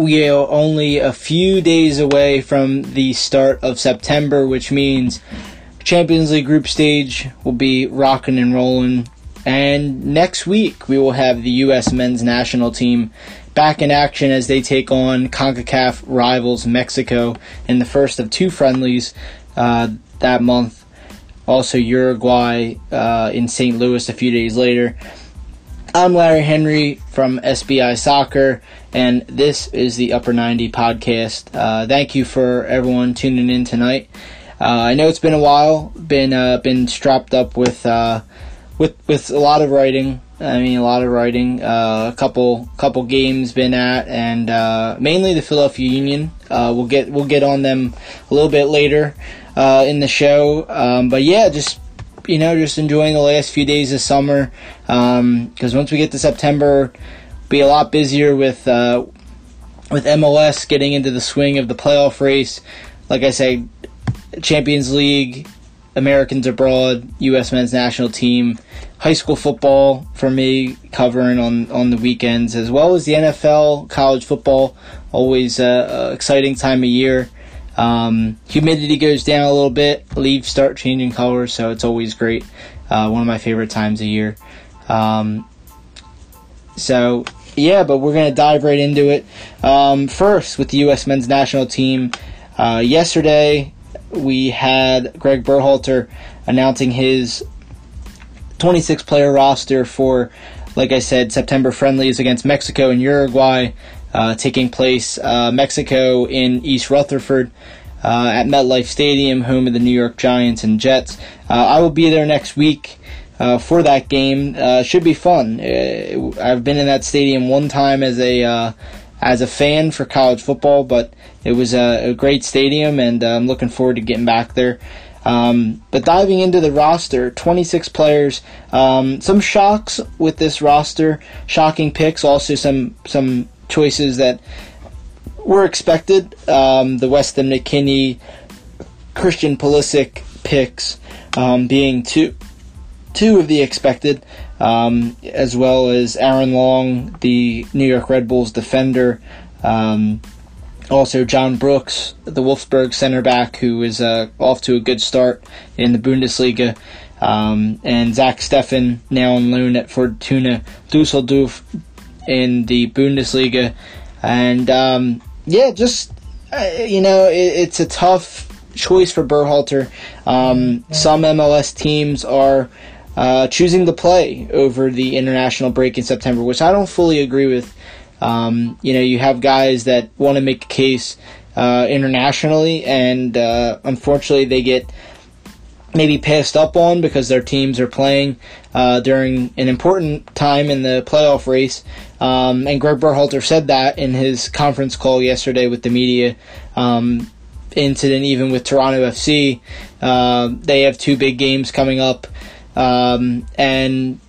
we are only a few days away from the start of September, which means Champions League group stage will be rocking and rolling. And next week, we will have the U.S. men's national team back in action as they take on CONCACAF rivals Mexico in the first of two friendlies uh, that month. Also, Uruguay uh, in St. Louis a few days later. I'm Larry Henry from SBI Soccer, and this is the Upper 90 podcast. Uh, thank you for everyone tuning in tonight. Uh, I know it's been a while, been uh, been strapped up with uh, with with a lot of writing. I mean, a lot of writing. Uh, a couple couple games been at, and uh, mainly the Philadelphia Union. we'll get we'll get on them a little bit later in the show. Um, but yeah, just you know, just enjoying the last few days of summer. Because um, once we get to September, be a lot busier with uh, with MLS getting into the swing of the playoff race. Like I say, Champions League, Americans abroad, U.S. men's national team, high school football for me covering on on the weekends, as well as the NFL, college football. Always a, a exciting time of year. Um, humidity goes down a little bit, leaves start changing colors, so it's always great. Uh, one of my favorite times of year. Um, so, yeah, but we're going to dive right into it. Um, first, with the U.S. men's national team. Uh, yesterday, we had Greg Berhalter announcing his 26 player roster for, like I said, September friendlies against Mexico and Uruguay uh, taking place uh, Mexico in East Rutherford uh, at MetLife Stadium, home of the New York Giants and Jets. Uh, I will be there next week uh, for that game. Uh, should be fun. I've been in that stadium one time as a as a fan for college football, but it was a, a great stadium, and I'm looking forward to getting back there. Um, but diving into the roster, 26 players. Um, some shocks with this roster, shocking picks. Also some some choices that were expected. Um, the Weston McKennie, Christian Pulisic picks um, being two two of the expected, um, as well as Aaron Long, the New York Red Bulls defender. Um, also, John Brooks, the Wolfsburg center back, who is uh, off to a good start in the Bundesliga. Um, and Zach Steffen, now on loan at Fortuna Dusseldorf, in the Bundesliga, and um, yeah, just uh, you know, it, it's a tough choice for Berhalter. Um, some MLS teams are uh, choosing to play over the international break in September, which I don't fully agree with. Um, you know, you have guys that want to make a case uh, internationally, and uh, unfortunately, they get maybe passed up on because their teams are playing uh, during an important time in the playoff race. Um, and Greg Berhalter said that in his conference call yesterday with the media. Um, incident even with Toronto FC. Uh, they have two big games coming up. Um, and,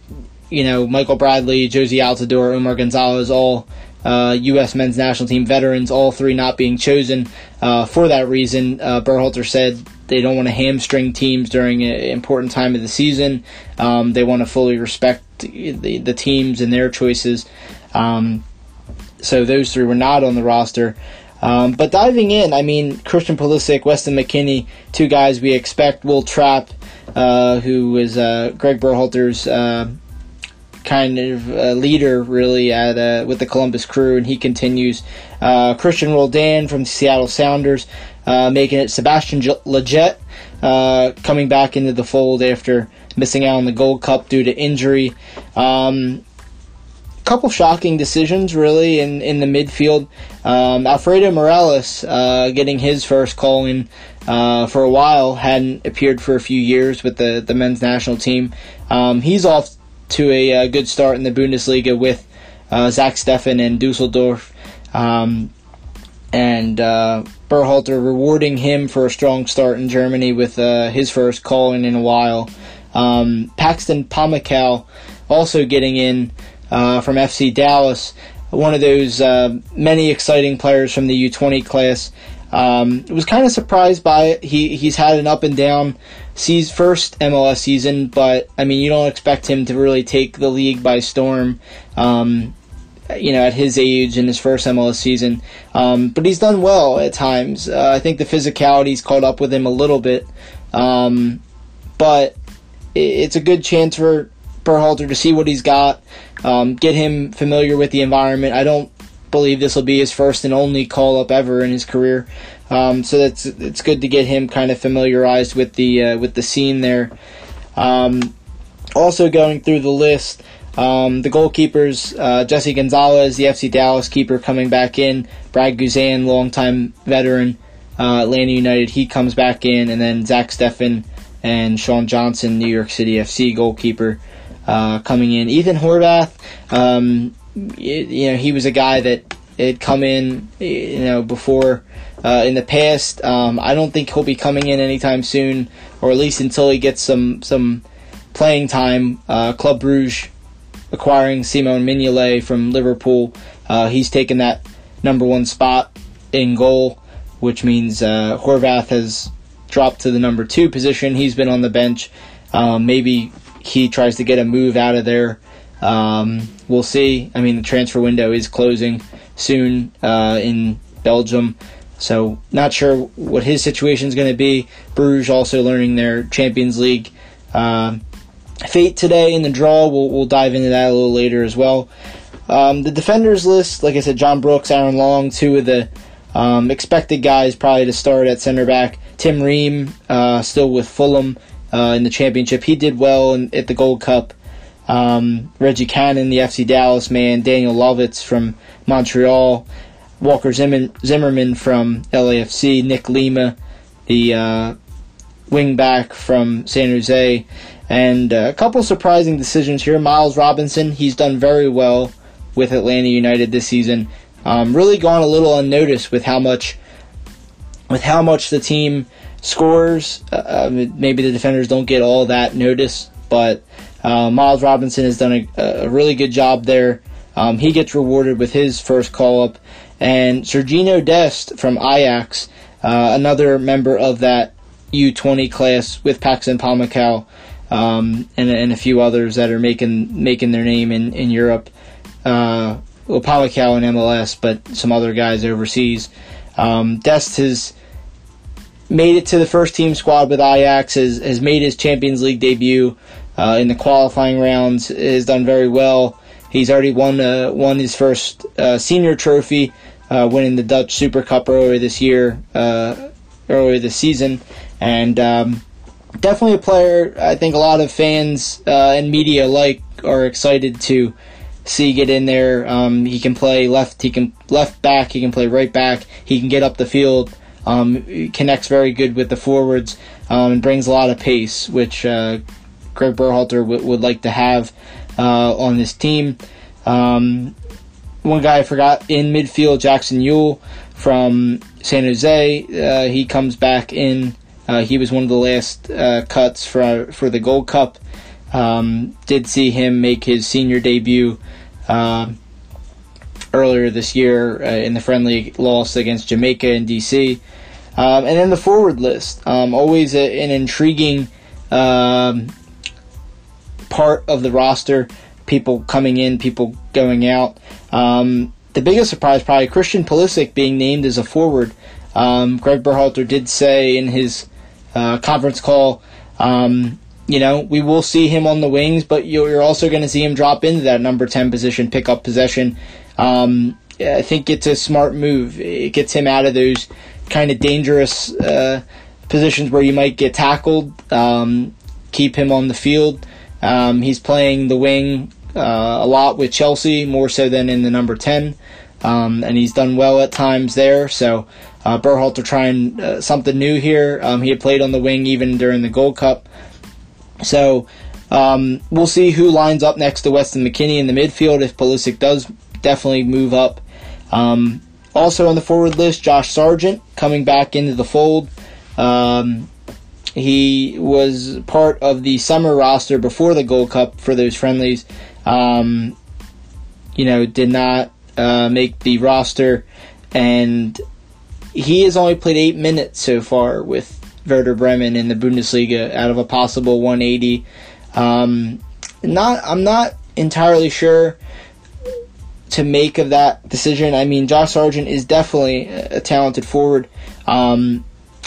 you know, Michael Bradley, Jozy Altidore, Omar Gonzalez, all uh, U.S. men's national team veterans, all three not being chosen uh, for that reason. Uh, Berhalter said they don't want to hamstring teams during an important time of the season. Um, they want to fully respect the, the teams and their choices. Um, so those three were not on the roster. Um, but diving in, I mean, Christian Pulisic, Weston McKennie, two guys we expect. Will Trapp, uh, who is uh, Greg Berhalter's uh, kind of uh, leader, really, at uh, with the Columbus Crew, and he continues. Uh, Cristian Roldan from Seattle Sounders, uh, making it Sebastian Lletget uh, coming back into the fold after missing out on the Gold Cup due to injury. Um, couple shocking decisions really in, in the midfield. Um, Alfredo Morales uh, getting his first call in uh, for a while, hadn't appeared for a few years with the, the men's national team. Um, he's off to a, a, uh, good start in the Bundesliga with uh, Zach Steffen and Dusseldorf. Um, and uh, Berhalter rewarding him for a strong start in Germany with uh, his first call in in a while. Um, Paxton Pomykal also getting in uh, from FC Dallas, one of those uh, many exciting players from the U20 class. Um, was kind of surprised by it. He he's had an up and down sees first MLS season, but I mean you don't expect him to really take the league by storm. Um, you know, at his age in his first MLS season. Um, but he's done well at times. Uh, I think the physicality's caught up with him a little bit. Um, but it's a good chance for Berhalter to see what he's got, um, get him familiar with the environment. I don't believe this will be his first and only call up ever in his career. Um, so that's it's good to get him kind of familiarized with the uh, with the scene there. Um, also going through the list, um, the goalkeepers, uh, Jesse Gonzalez, the FC Dallas keeper, coming back in. Brad Guzan, longtime veteran, uh, Atlanta United, he comes back in, and then Zach Steffen and Sean Johnson, New York City FC goalkeeper, uh, coming in. Ethan Horvath, um, you know, he was a guy that had come in, you know, before uh, in the past. Um, I don't think he'll be coming in anytime soon, or at least until he gets some some playing time. Uh, Club Bruges acquiring Simon Mignolet from Liverpool. Uh, he's taken that number one spot in goal, which means uh, Horvath has dropped to the number two position. He's been on the bench. Um, maybe he tries to get a move out of there. Um, we'll see. I mean, the transfer window is closing soon uh, in Belgium. So, not sure what his situation is going to be. Bruges also learning their Champions League uh, fate today in the draw. We'll, we'll dive into that a little later as well. Um, the defenders list, like I said, John Brooks, Aaron Long, two of the um, expected guys probably to start at center back. Tim Ream, uh, still with Fulham uh, in the championship. He did well in, at the Gold Cup. Um, Reggie Cannon, the FC Dallas man. Daniel Lovitz from Montreal. Walker Zimmerman from LAFC. Nick Lima, the uh, wingback from San Jose. And uh, a couple surprising decisions here. Miles Robinson, he's done very well with Atlanta United this season. Um, really gone a little unnoticed with how much with how much the team scores. Uh, maybe the defenders don't get all that notice, but uh, Miles Robinson has done a, a really good job there. Um, he gets rewarded with his first call up, and Sergiño Dest from Ajax, uh, another member of that U20 class with Paxton Pomykal um, and, and a few others that are making making their name in in Europe. Uh, well, Pomykal in MLS, but some other guys overseas. Um, Dest has made it to the first team squad with Ajax. Has has made his Champions League debut uh, in the qualifying rounds. Has done very well. He's already won uh, won his first uh, senior trophy, uh, winning the Dutch Super Cup earlier this year, uh, earlier this season, and. Um, definitely a player I think a lot of fans uh, and media like are excited to see get in there. Um, he can play left. He can left back. He can play right back. He can get up the field. Um, connects very good with the forwards um, and brings a lot of pace, which uh, Greg Berhalter w- would like to have uh, on this team. Um, one guy I forgot in midfield, Jackson Yueill from San Jose. Uh, he comes back in uh, he was one of the last uh, cuts for for the Gold Cup. Um, did see him make his senior debut uh, earlier this year uh, in the friendly loss against Jamaica in DC. Um, and then the forward list, um, always a, an intriguing um, part of the roster. People coming in, people going out. Um, the biggest surprise, probably Christian Pulisic being named as a forward. Um, Greg Berhalter did say in his uh, conference call. Um, you know, we will see him on the wings, but you're also going to see him drop into that number 10 position, pick up possession. Um, I think it's a smart move. It gets him out of those kind of dangerous uh, positions where you might get tackled, um, keep him on the field. Um, he's playing the wing uh, a lot with Chelsea, more so than in the number 10. Um, and he's done well at times there. So uh, Berhalter trying uh, something new here. Um, he had played on the wing even during the Gold Cup. So um, we'll see who lines up next to Weston McKennie in the midfield if Pulisic does definitely move up. Um, also on the forward list, Josh Sargent coming back into the fold. Um, he was part of the summer roster before the Gold Cup for those friendlies. Um, you know, did not uh, make the roster, and he has only played eight minutes so far with Werder Bremen in the Bundesliga out of a possible 180. Um, not, I'm not entirely sure. To make of that decision. I mean, Josh Sargent is definitely a talented forward. Um,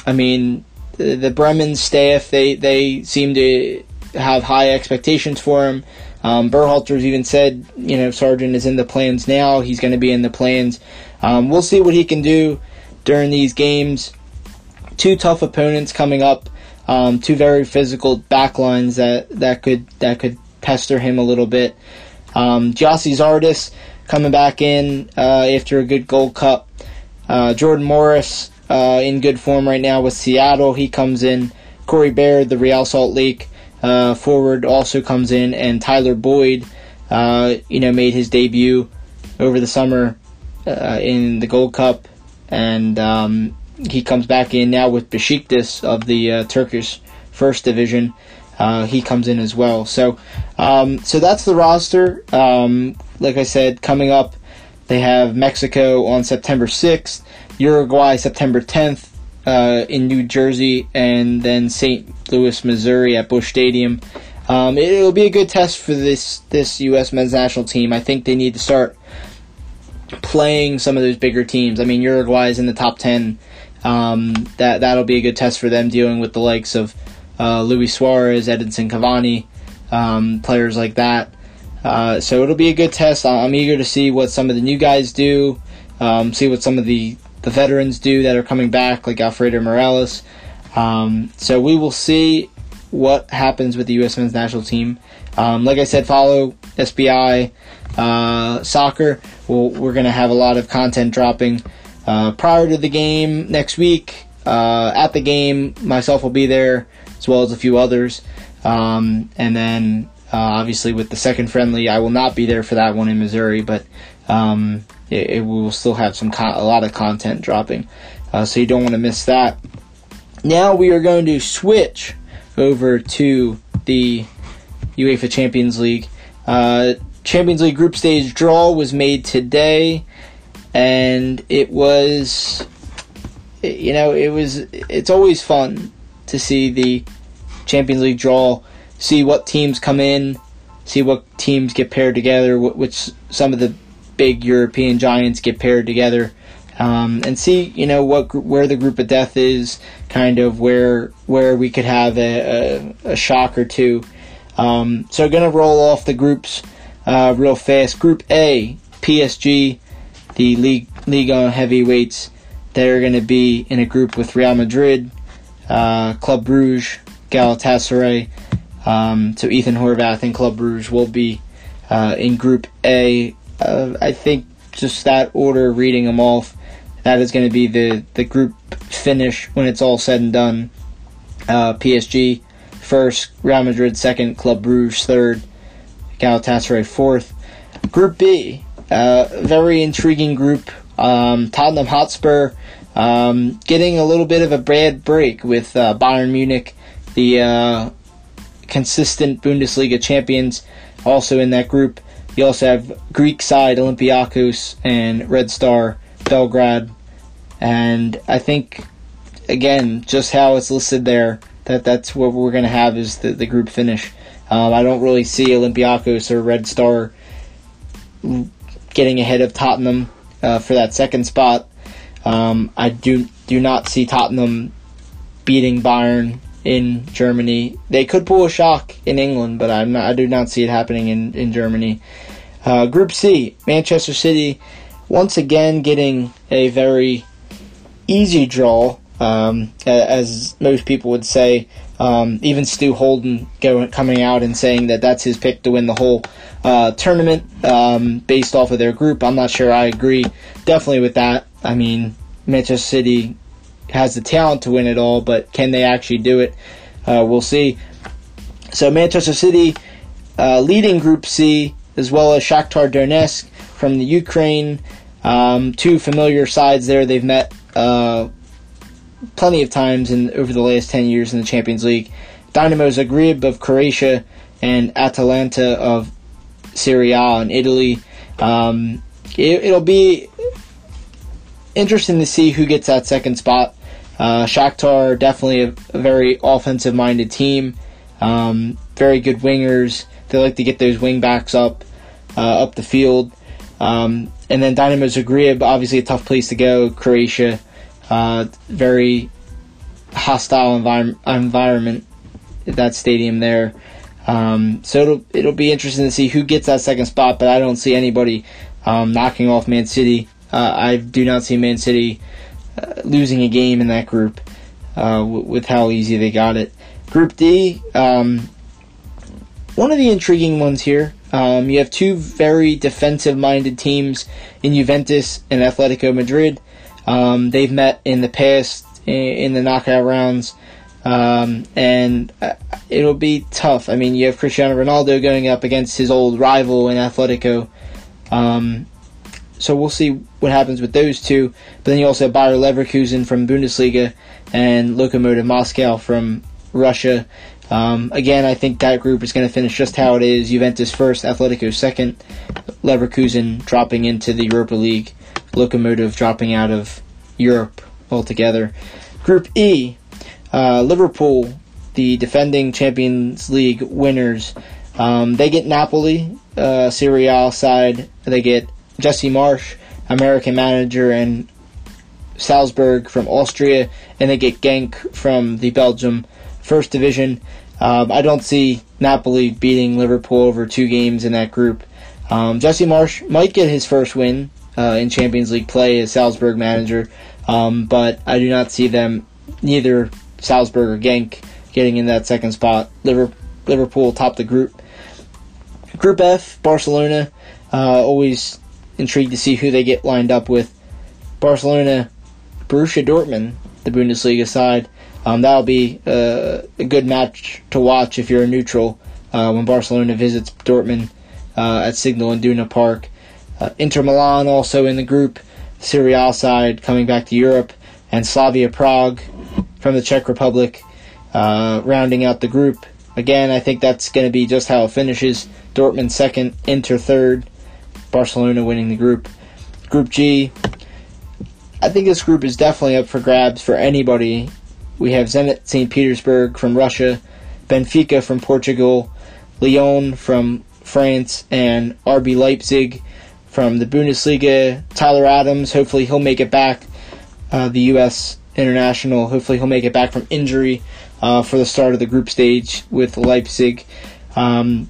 I mean, the, the Bremen staff they they seem to have high expectations for him. Um, Berhalter's even said, you know, Sargent is in the plans now. He's going to be in the plans. Um, we'll see what he can do during these games. Two tough opponents coming up. Um, two very physical backlines that, that could that could pester him a little bit. Um, Gyasi Zardes coming back in uh, after a good Gold Cup. Uh, Jordan Morris uh, in good form right now with Seattle. He comes in. Corey Baird, the Real Salt Lake uh, forward, also comes in, and Tyler Boyd, uh, you know, made his debut over the summer in the Gold Cup, and um, he comes back in now with Besiktas of the Turkish First Division. Uh, he comes in as well. So, um, so that's the roster. Um, like I said, coming up, they have Mexico on September 6th, Uruguay September 10th uh, in New Jersey, and then St. Louis, Missouri at Busch Stadium. Um, it, will be a good test for this this U.S. men's national team. I think they need to start playing some of those bigger teams. I mean, Uruguay is in the top ten. Um, that that'll be a good test for them dealing with the likes of uh, Luis Suarez, Edinson Cavani, um, players like that. Uh, so it'll be a good test. I'm eager to see what some of the new guys do, um, see what some of the, the veterans do that are coming back, like Alfredo Morales. Um, so we will see what happens with the U.S. men's national team. Um, like I said, follow SBI uh, Soccer. we we are going to have a lot of content dropping uh, prior to the game next week. Uh, at the game, myself will be there as well as a few others. Um, and then uh, obviously with the second friendly, I will not be there for that one in Missouri, but um, it, it, will still have some con- a lot of content dropping. Uh, so you don't want to miss that. Now we are going to switch over to the UEFA Champions League. Uh, Champions League group stage draw was made today, and it was, you know, it was. It's always fun to see the Champions League draw, see what teams come in, see what teams get paired together, which some of the big European giants get paired together, um, and see you know what where the group of death is, kind of where where we could have a, a, a shock or two. Um, so I'm gonna roll off the groups uh, real fast. Group A, PSG, the league league on heavyweights. They're gonna be in a group with Real Madrid, uh, Club Bruges, Galatasaray. Um, so Ethan Horvath and Club Bruges will be uh, in Group A. Uh, I think just that order, reading them off, that is going to be the, the group finish when it's all said and done. Uh, PSG first, Real Madrid second, Club Bruges third, Galatasaray fourth. Group B, uh, very intriguing group. Um, Tottenham Hotspur um, getting a little bit of a bad break with uh, Bayern Munich, the uh, consistent Bundesliga champions, also in that group. You also have Greek side Olympiacos and Red Star Belgrade, and I think again just how it's listed there that that's what we're going to have is the, the group finish. Um, I don't really see Olympiacos or Red Star getting ahead of Tottenham uh, for that second spot. Um, I do do not see Tottenham beating Bayern in Germany. They could pull a shock in England, but I'm not, I do not see it happening in in Germany. Uh, Group C, Manchester City, once again getting a very easy draw, um, as most people would say. Um, even Stu Holden going, coming out and saying that that's his pick to win the whole uh, tournament um, based off of their group. I'm not sure I agree definitely with that. I mean, Manchester City has the talent to win it all, but can they actually do it? Uh, we'll see. So Manchester City uh, leading Group C, as well as Shakhtar Donetsk from the Ukraine. Um, two familiar sides there. They've met uh, plenty of times in over the last ten years in the Champions League. Dynamo Zagreb of Croatia and Atalanta of Serie A in Italy. Um, it, will be interesting to see who gets that second spot. Uh, Shakhtar definitely a, a very offensive minded team. Um, very good wingers. They like to get those wing backs up uh, up the field. Um, and then Dynamo Zagreb, obviously a tough place to go. Croatia, uh, very hostile envir- environment. That stadium there. Um, so it'll it'll be interesting to see who gets that second spot, but I don't see anybody um, knocking off Man City. Uh, I do not see Man City losing a game in that group uh, w- with how easy they got it. Group D, um, one of the intriguing ones here. Um, you have two very defensive-minded teams in Juventus and Atletico Madrid. Um, they've met in the past in the knockout rounds. Um, and uh, it'll be tough. I mean, you have Cristiano Ronaldo going up against his old rival in Atletico. Um, so we'll see what happens with those two. But then you also have Bayer Leverkusen from Bundesliga and Lokomotiv Moscow from Russia. Um, again, I think that group is going to finish just how it is. Juventus first, Atletico second, Leverkusen dropping into the Europa League, Lokomotiv dropping out of Europe altogether. Group E, uh, Liverpool, the defending Champions League winners, um, they get Napoli, uh, Serie A side. They get Jesse Marsch, American manager, and Salzburg from Austria, and they get Genk from the Belgium First Division. Um, I don't see Napoli beating Liverpool over two games in that group. Um, Jesse Marsch might get his first win uh, in Champions League play as Salzburg manager, um, but I do not see them neither Salzburg or Genk getting in that second spot. Liverpool top the group. Group F, Barcelona. Uh, always intrigued to see who they get lined up with. Barcelona, Borussia Dortmund, the Bundesliga side. Um, that'll be uh, a good match to watch if you're a neutral uh, when Barcelona visits Dortmund uh, at Signal Iduna Park. Uh, Inter Milan also in the group. Serie A side coming back to Europe, and Slavia Prague from the Czech Republic, uh, rounding out the group. Again, I think that's going to be just how it finishes. Dortmund second, Inter third, Barcelona winning the group. Group G, I think this group is definitely up for grabs for anybody. We have Zenit St. Petersburg from Russia, Benfica from Portugal, Lyon from France, and RB Leipzig from the Bundesliga. Tyler Adams, hopefully he'll make it back. Uh, the U.S. international, hopefully he'll make it back from injury uh, for the start of the group stage with Leipzig. Um,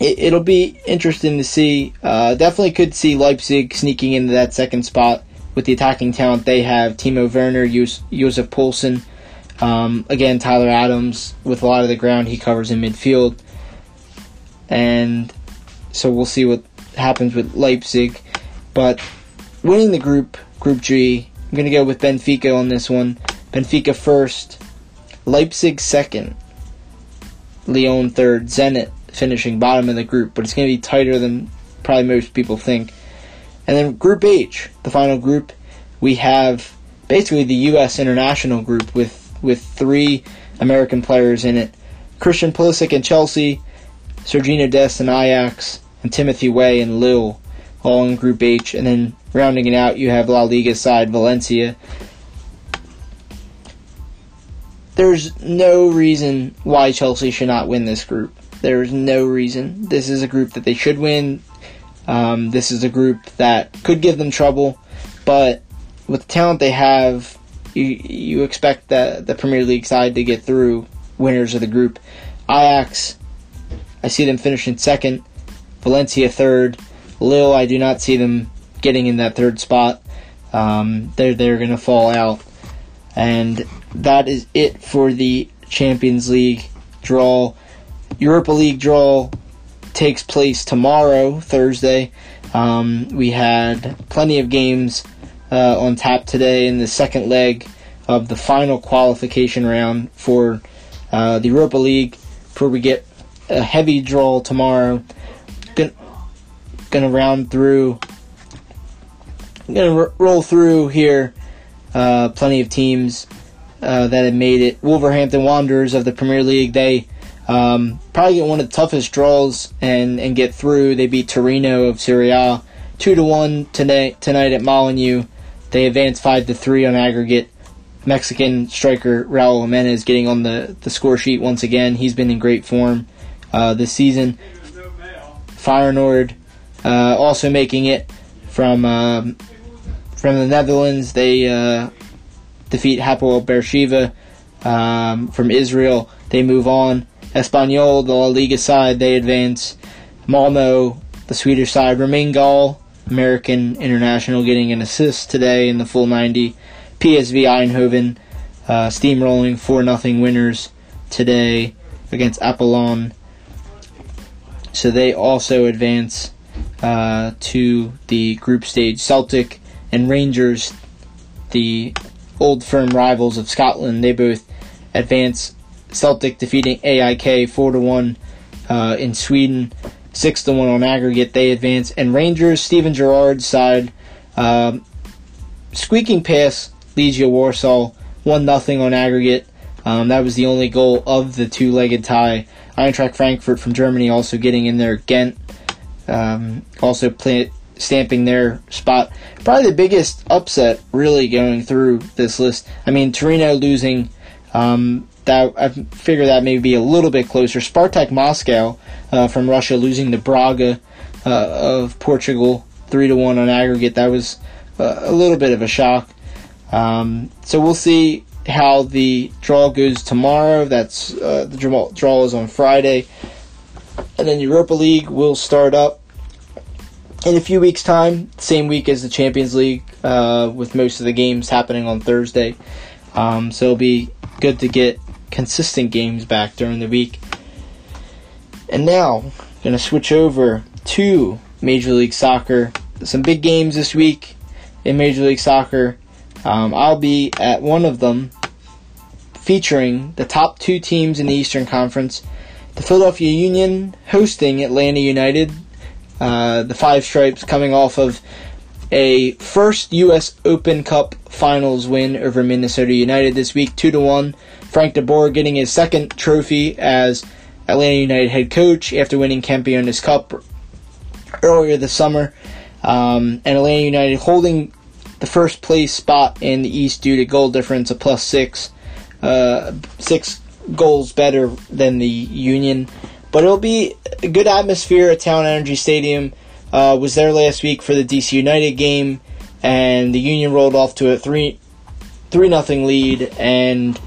it, will be interesting to see. Uh, definitely could see Leipzig sneaking into that second spot with the attacking talent they have. Timo Werner, Yussuf Poulsen. Um, again, Tyler Adams with a lot of the ground he covers in midfield. And so we'll see what happens with Leipzig. But winning the group, Group G, I'm going to go with Benfica on this one. Benfica first, Leipzig second, Lyon third, Zenit finishing bottom of the group, but it's going to be tighter than probably most people think. And then Group H, the final group, we have basically the U.S. international group with, with three American players in it Christian Pulisic and Chelsea, Sergiño Dest and Ajax, and Timothy Weah and Lille, all in Group H. And then rounding it out, you have La Liga side Valencia. There's no reason why Chelsea should not win this group. There's no reason. This is a group that they should win. Um, this is a group that could give them trouble, but with the talent they have, you you expect that the Premier League side to get through winners of the group. Ajax, I see them finishing second. Valencia third. Lille, I do not see them getting in that third spot. Um, they're they're gonna fall out, and that is it for the Champions League draw. Europa League draw takes place tomorrow, Thursday. Um, we had plenty of games uh, on tap today in the second leg of the final qualification round for uh, the Europa League. Before we get a heavy draw tomorrow, gonna, gonna round through, gonna r- roll through here. Uh, plenty of teams uh, that have made it. Wolverhampton Wanderers of the Premier League. They um, probably get one of the toughest draws and, and get through. They beat Torino of Serie A two to one tonight tonight at Molineux. They advance five to three on aggregate. Mexican striker Raul Jimenez getting on the, the score sheet once again. He's been in great form uh, this season. Feyenoord uh, also making it from um, from the Netherlands. They uh, defeat Hapoel Beersheva um, from Israel. They move on. Espanyol, the La Liga side, they advance. Malmo, the Swedish side, Romain Gall, American international, getting an assist today in the full 90. PSV Eindhoven, uh, steamrolling 4 0 winners today against Apollon. So they also advance uh, to the group stage. Celtic and Rangers, the old firm rivals of Scotland, they both advance. Celtic defeating AIK 4 to 1 uh, in Sweden, 6 to 1 on aggregate. They advance. And Rangers, Steven Gerrard's side, um, squeaking past Legia Warsaw, 1 0 on aggregate. Um, that was the only goal of the two legged tie. Eintracht Frankfurt from Germany also getting in there. Ghent um, also play, stamping their spot. Probably the biggest upset really going through this list. I mean, Torino losing. Um, that I figure that may be a little bit closer. Spartak Moscow uh, from Russia losing to Braga uh, of Portugal three to one on aggregate. That was uh, a little bit of a shock. Um, so we'll see how the draw goes tomorrow. That's uh, the draw, draw is on Friday, and then Europa League will start up in a few weeks' time, same week as the Champions League, uh, with most of the games happening on Thursday. Um, so it'll be good to get consistent games back during the week. And now, going to switch over to Major League Soccer. Some big games this week in Major League Soccer. Um, I'll be at one of them featuring the top two teams in the Eastern Conference. The Philadelphia Union hosting Atlanta United. Uh, the Five Stripes coming off of a first U.S. Open Cup Finals win over Minnesota United this week, two to one. Frank DeBoer getting his second trophy as Atlanta United head coach after winning Campeones Cup earlier this summer, um, and Atlanta United holding the first place spot in the East due to goal difference of plus six, uh, six goals better than the Union. But it'll be a good atmosphere at Talen Energy Stadium. Uh, was there last week for the DC United game, and the Union rolled off to a three three nothing lead, and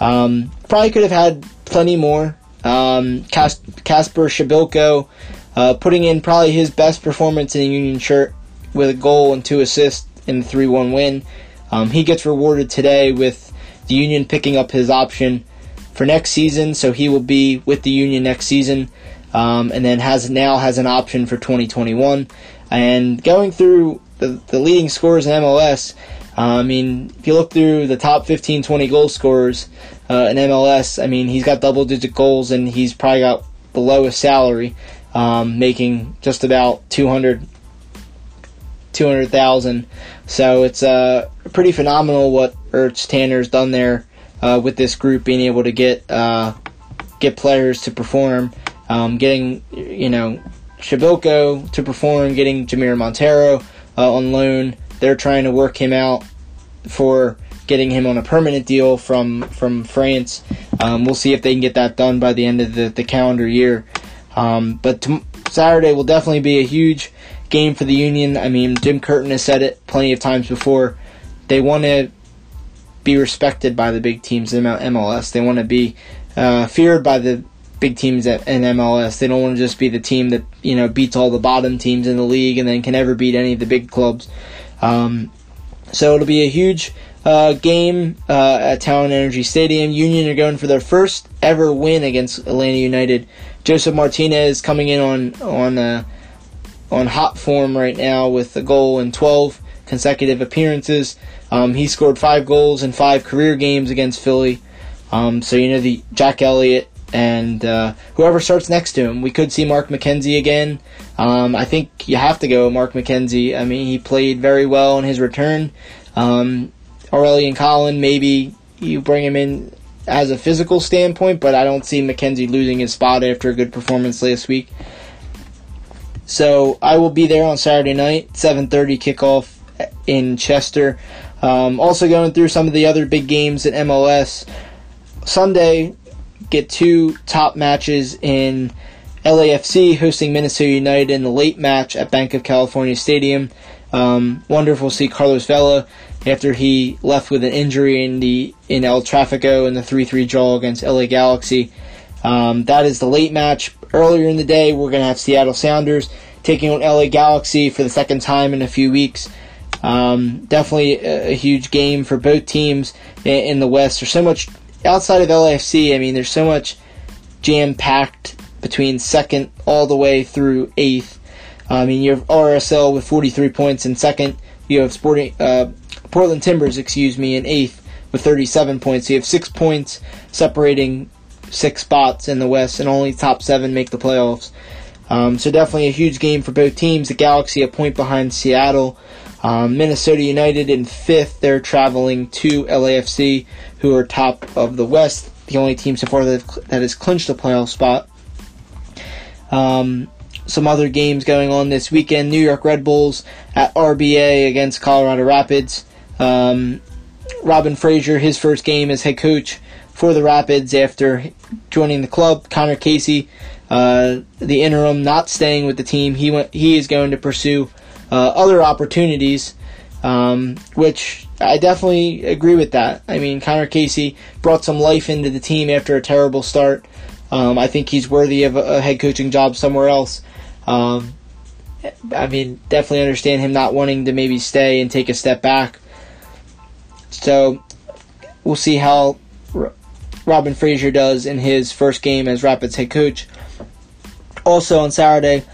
um, probably could have had plenty more. Um, Kacper Przybyłko uh, putting in probably his best performance in the Union shirt with a goal and two assists in the 3 1 win. Um, he gets rewarded today with the Union picking up his option for next season, so he will be with the Union next season, um, and then has now has an option for 2021. And going through the, the leading scorers in MLS, uh, I mean, if you look through the top 15, 20 goal scorers uh, in MLS, I mean, he's got double digit goals and he's probably got the lowest salary, um, making just about 200 200,000. So it's uh, pretty phenomenal what Ernst Tanner's done there uh, with this group, being able to get uh, get players to perform, um, getting you know Przybyłko to perform, getting Jamiro Monteiro uh, on loan. They're trying to work him out for getting him on a permanent deal from from France. Um, we'll see if they can get that done by the end of the, the calendar year. Um, but t- Saturday will definitely be a huge game for the Union. I mean, Jim Curtin has said it plenty of times before. They want to be respected by the big teams in MLS. They want to be uh, feared by the big teams in MLS. They don't want to just be the team that you know beats all the bottom teams in the league and then can never beat any of the big clubs. Um, so it'll be a huge uh, game uh, at Talen Energy Stadium. Union are going for their first ever win against Atlanta United. Josef Martinez coming in on on uh, on hot form right now with a goal in 12 consecutive appearances. Um, he scored five goals in five career games against Philly. Um, so you know the Jack Elliott and uh, whoever starts next to him, we could see Mark McKenzie again. Um, I think you have to go Mark McKenzie. I mean, he played very well in his return. Um, Aurelien Collin, maybe you bring him in as a physical standpoint, but I don't see McKenzie losing his spot after a good performance last week. So I will be there on Saturday night, 7:30 kickoff in Chester. Um, also going through some of the other big games at MLS. Sunday, get two top matches in LAFC hosting Minnesota United in the late match at Bank of California Stadium. Um, wonderful to see Carlos Vela after he left with an injury in the in El Trafico in the 3-3 draw against LA Galaxy. Um, that is the late match. Earlier in the day, we're going to have Seattle Sounders taking on LA Galaxy for the second time in a few weeks. Um, definitely a, a, huge game for both teams in, in, the West. There's so much outside of LAFC. I mean, there's so much jam packed between second all the way through eighth. I mean, you have RSL with 43 points in second. You have Sporting uh, Portland Timbers, excuse me, in eighth with 37 points. You have six points separating six spots in the West, and only top seven make the playoffs. Um, so definitely a huge game for both teams. The Galaxy a point behind Seattle. Um, Minnesota United in fifth. They're traveling to LAFC, who are top of the West. The only team so far that, that has clinched a playoff spot. Um, some other games going on this weekend. New York Red Bulls at RBA against Colorado Rapids. Um, Robin Fraser, his first game as head coach for the Rapids after joining the club. Connor Casey, uh, the interim, not staying with the team. He went. He is going to pursue uh, other opportunities, um, which I definitely agree with that. I mean, Connor Casey brought some life into the team after a terrible start. Um, I think he's worthy of a, head coaching job somewhere else. Um, I mean, definitely understand him not wanting to maybe stay and take a step back. So we'll see how Robin Fraser does in his first game as Rapids head coach. Also on Saturday,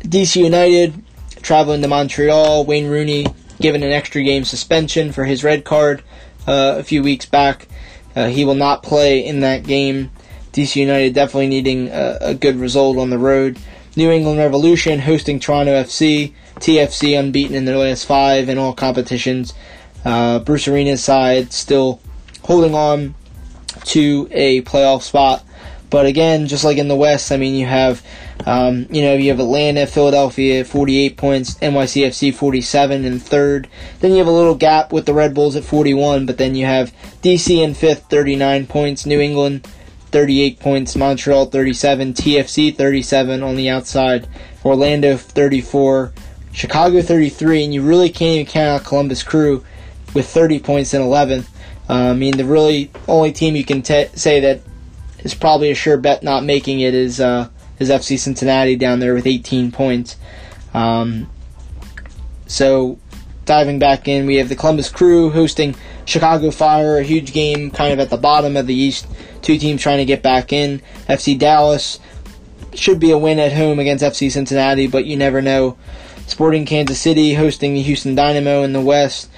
DC United traveling to Montreal. Wayne Rooney given an extra game suspension for his red card uh, a few weeks back. Uh, he will not play in that game. DC United definitely needing a, a, good result on the road. New England Revolution hosting Toronto FC. TFC unbeaten in their last five in all competitions. Uh, Bruce Arena's side still holding on to a playoff spot. But again, just like in the West, I mean, you have, um, you know, you have Atlanta, Philadelphia, 48 points, NYCFC 47 in third. Then you have a little gap with the Red Bulls at 41, but then you have DC in fifth, 39 points, New England 38 points, Montreal 37, TFC 37 on the outside, Orlando 34, Chicago 33, and you really can't even count out Columbus Crew with 30 points in 11th. Uh, I mean, the really only team you can t- say that is probably a sure bet not making it is uh, is FC Cincinnati down there with 18 points. Um, so diving back in, we have the Columbus Crew hosting Chicago Fire, a huge game kind of at the bottom of the East. Two teams trying to get back in. FC Dallas should be a win at home against FC Cincinnati, but you never know. Sporting Kansas City hosting the Houston Dynamo in the West.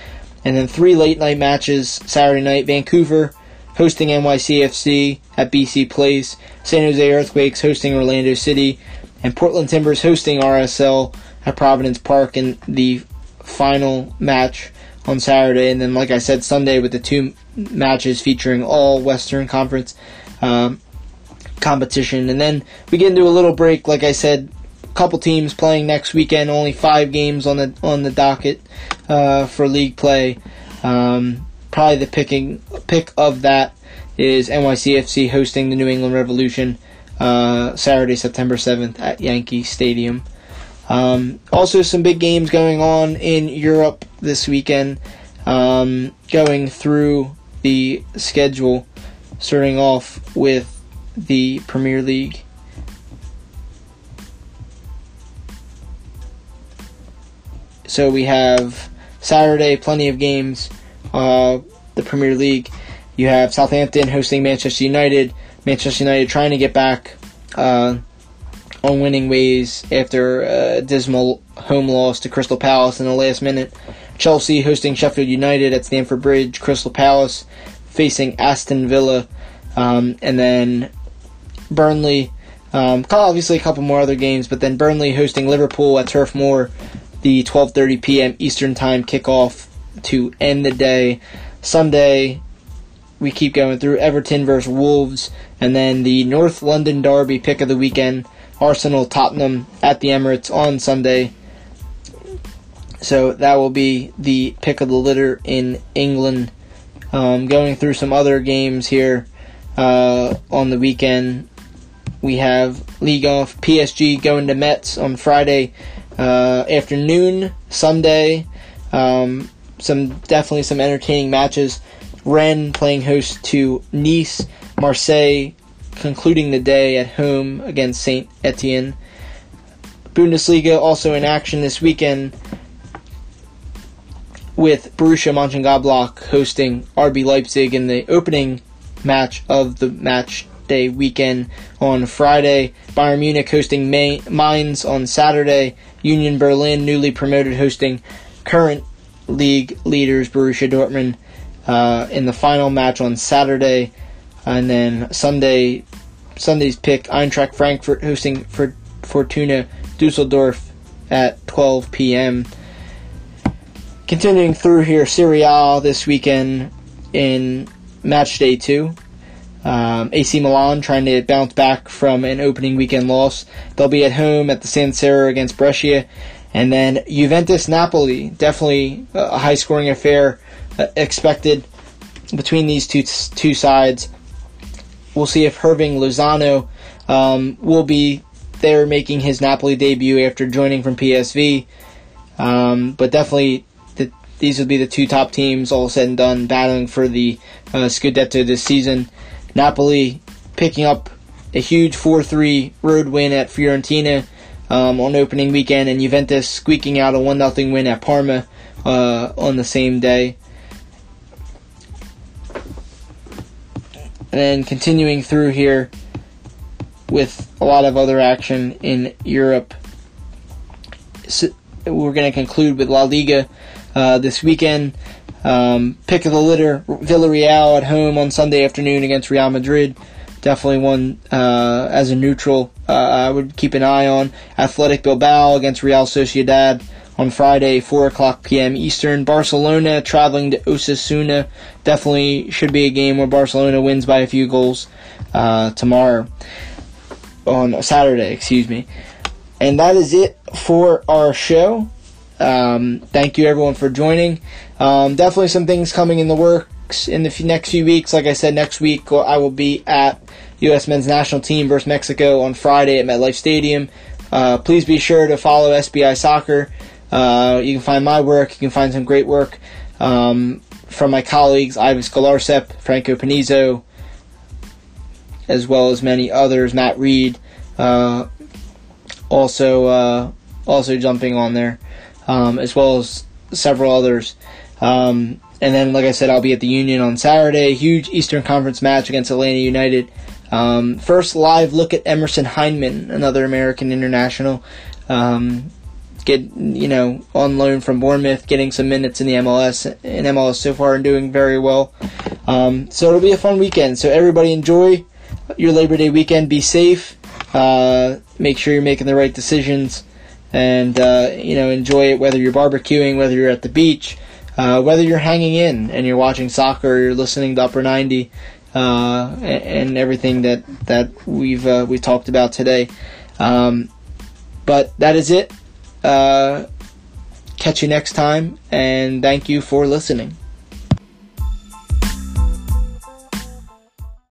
And then three late night matches Saturday night Vancouver hosting NYCFC at BC Place, San Jose Earthquakes hosting Orlando City, and Portland Timbers hosting RSL at Providence Park in the final match on Saturday. And then, like I said, Sunday with the two matches featuring all Western Conference um, competition. And then we get into a little break, like I said, couple teams playing next weekend. Only five games on the on the docket uh, for league play. Um, probably the picking pick of that is NYCFC hosting the New England Revolution uh, Saturday, September seventh at Yankee Stadium. Um, also, some big games going on in Europe this weekend. Um, going through the schedule, starting off with the Premier League. So we have Saturday, plenty of games. The Premier League. You have Southampton hosting Manchester United. Manchester United trying to get back uh, on winning ways after a dismal home loss to Crystal Palace in the last minute. Chelsea hosting Sheffield United at Stamford Bridge. Crystal Palace facing Aston Villa. Um, and then Burnley. Um, obviously, a couple more other games, but then Burnley hosting Liverpool at Turf Moor the 12:30 p.m. Eastern Time kickoff to end the day. Sunday, we keep going through Everton versus Wolves, and then the North London Derby pick of the weekend: Arsenal Tottenham at the Emirates on Sunday. So that will be the pick of the litter in England. Um, going through some other games here uh, on the weekend, we have League off PSG going to Metz on Friday uh, afternoon Sunday. Um, some definitely some entertaining matches. Rennes playing host to Nice, Marseille concluding the day at home against Saint Etienne. Bundesliga also in action this weekend with Borussia Mönchengladbach hosting RB Leipzig in the opening match of the match day weekend on Friday. Bayern Munich hosting Mainz on Saturday. Union Berlin, newly promoted, hosting current league leaders Borussia Dortmund uh, in the final match on Saturday. And then Sunday, Sunday's pick Eintracht Frankfurt hosting for Fortuna Dusseldorf at 12 p.m. Continuing through here, Serie A this weekend in match day two. Um, AC Milan trying to bounce back from an opening weekend loss. They'll be at home at the San Siro against Brescia. And then Juventus Napoli, definitely a high scoring affair uh, expected between these two two sides. We'll see if Hirving Lozano um, will be there making his Napoli debut after joining from PSV. Um, but definitely, the, these would be the two top teams, all said and done, battling for the uh, Scudetto this season. Napoli picking up a huge 4 3 road win at Fiorentina um, on opening weekend, and Juventus squeaking out a 1 0 win at Parma uh, on the same day. And then continuing through here with a lot of other action in Europe. So we're going to conclude with La Liga uh, this weekend. Um, pick of the litter, Villarreal at home on Sunday afternoon against Real Madrid. Definitely one uh, as a neutral. Uh, I would keep an eye on Athletic Bilbao against Real Sociedad on Friday, 4 o'clock p.m. Eastern. Barcelona traveling to Osasuna. Definitely should be a game where Barcelona wins by a few goals uh, tomorrow. On Saturday, excuse me. And that is it for our show. Um, thank you everyone for joining. Um, definitely some things coming in the works in the next few weeks. Like I said, next week I will be at U.S. Men's National Team versus Mexico on Friday at MetLife Stadium. Uh, please be sure to follow SBI Soccer. Uh, you can find my work. You can find some great work um, from my colleagues Ives Galarcep, Franco Panizo, as well as many others. Matt Reed, uh, also uh, also jumping on there, um, as well as several others. Um, and then, like I said, I'll be at the Union on Saturday. Huge Eastern Conference match against Atlanta United. Um, first live look at Emerson Hyndman, another American international. Um, get you know on loan from Bournemouth, getting some minutes in the MLS in MLS so far and doing very well. Um, so it'll be a fun weekend. So everybody enjoy your Labor Day weekend. Be safe. Uh, make sure you're making the right decisions, and uh, you know enjoy it. Whether you're barbecuing, whether you're at the beach, uh, whether you're hanging in and you're watching soccer, you're listening to Upper 90, uh, and, and, everything that that we've uh, we talked about today. Um, but that is it. Uh, catch you next time, and thank you for listening.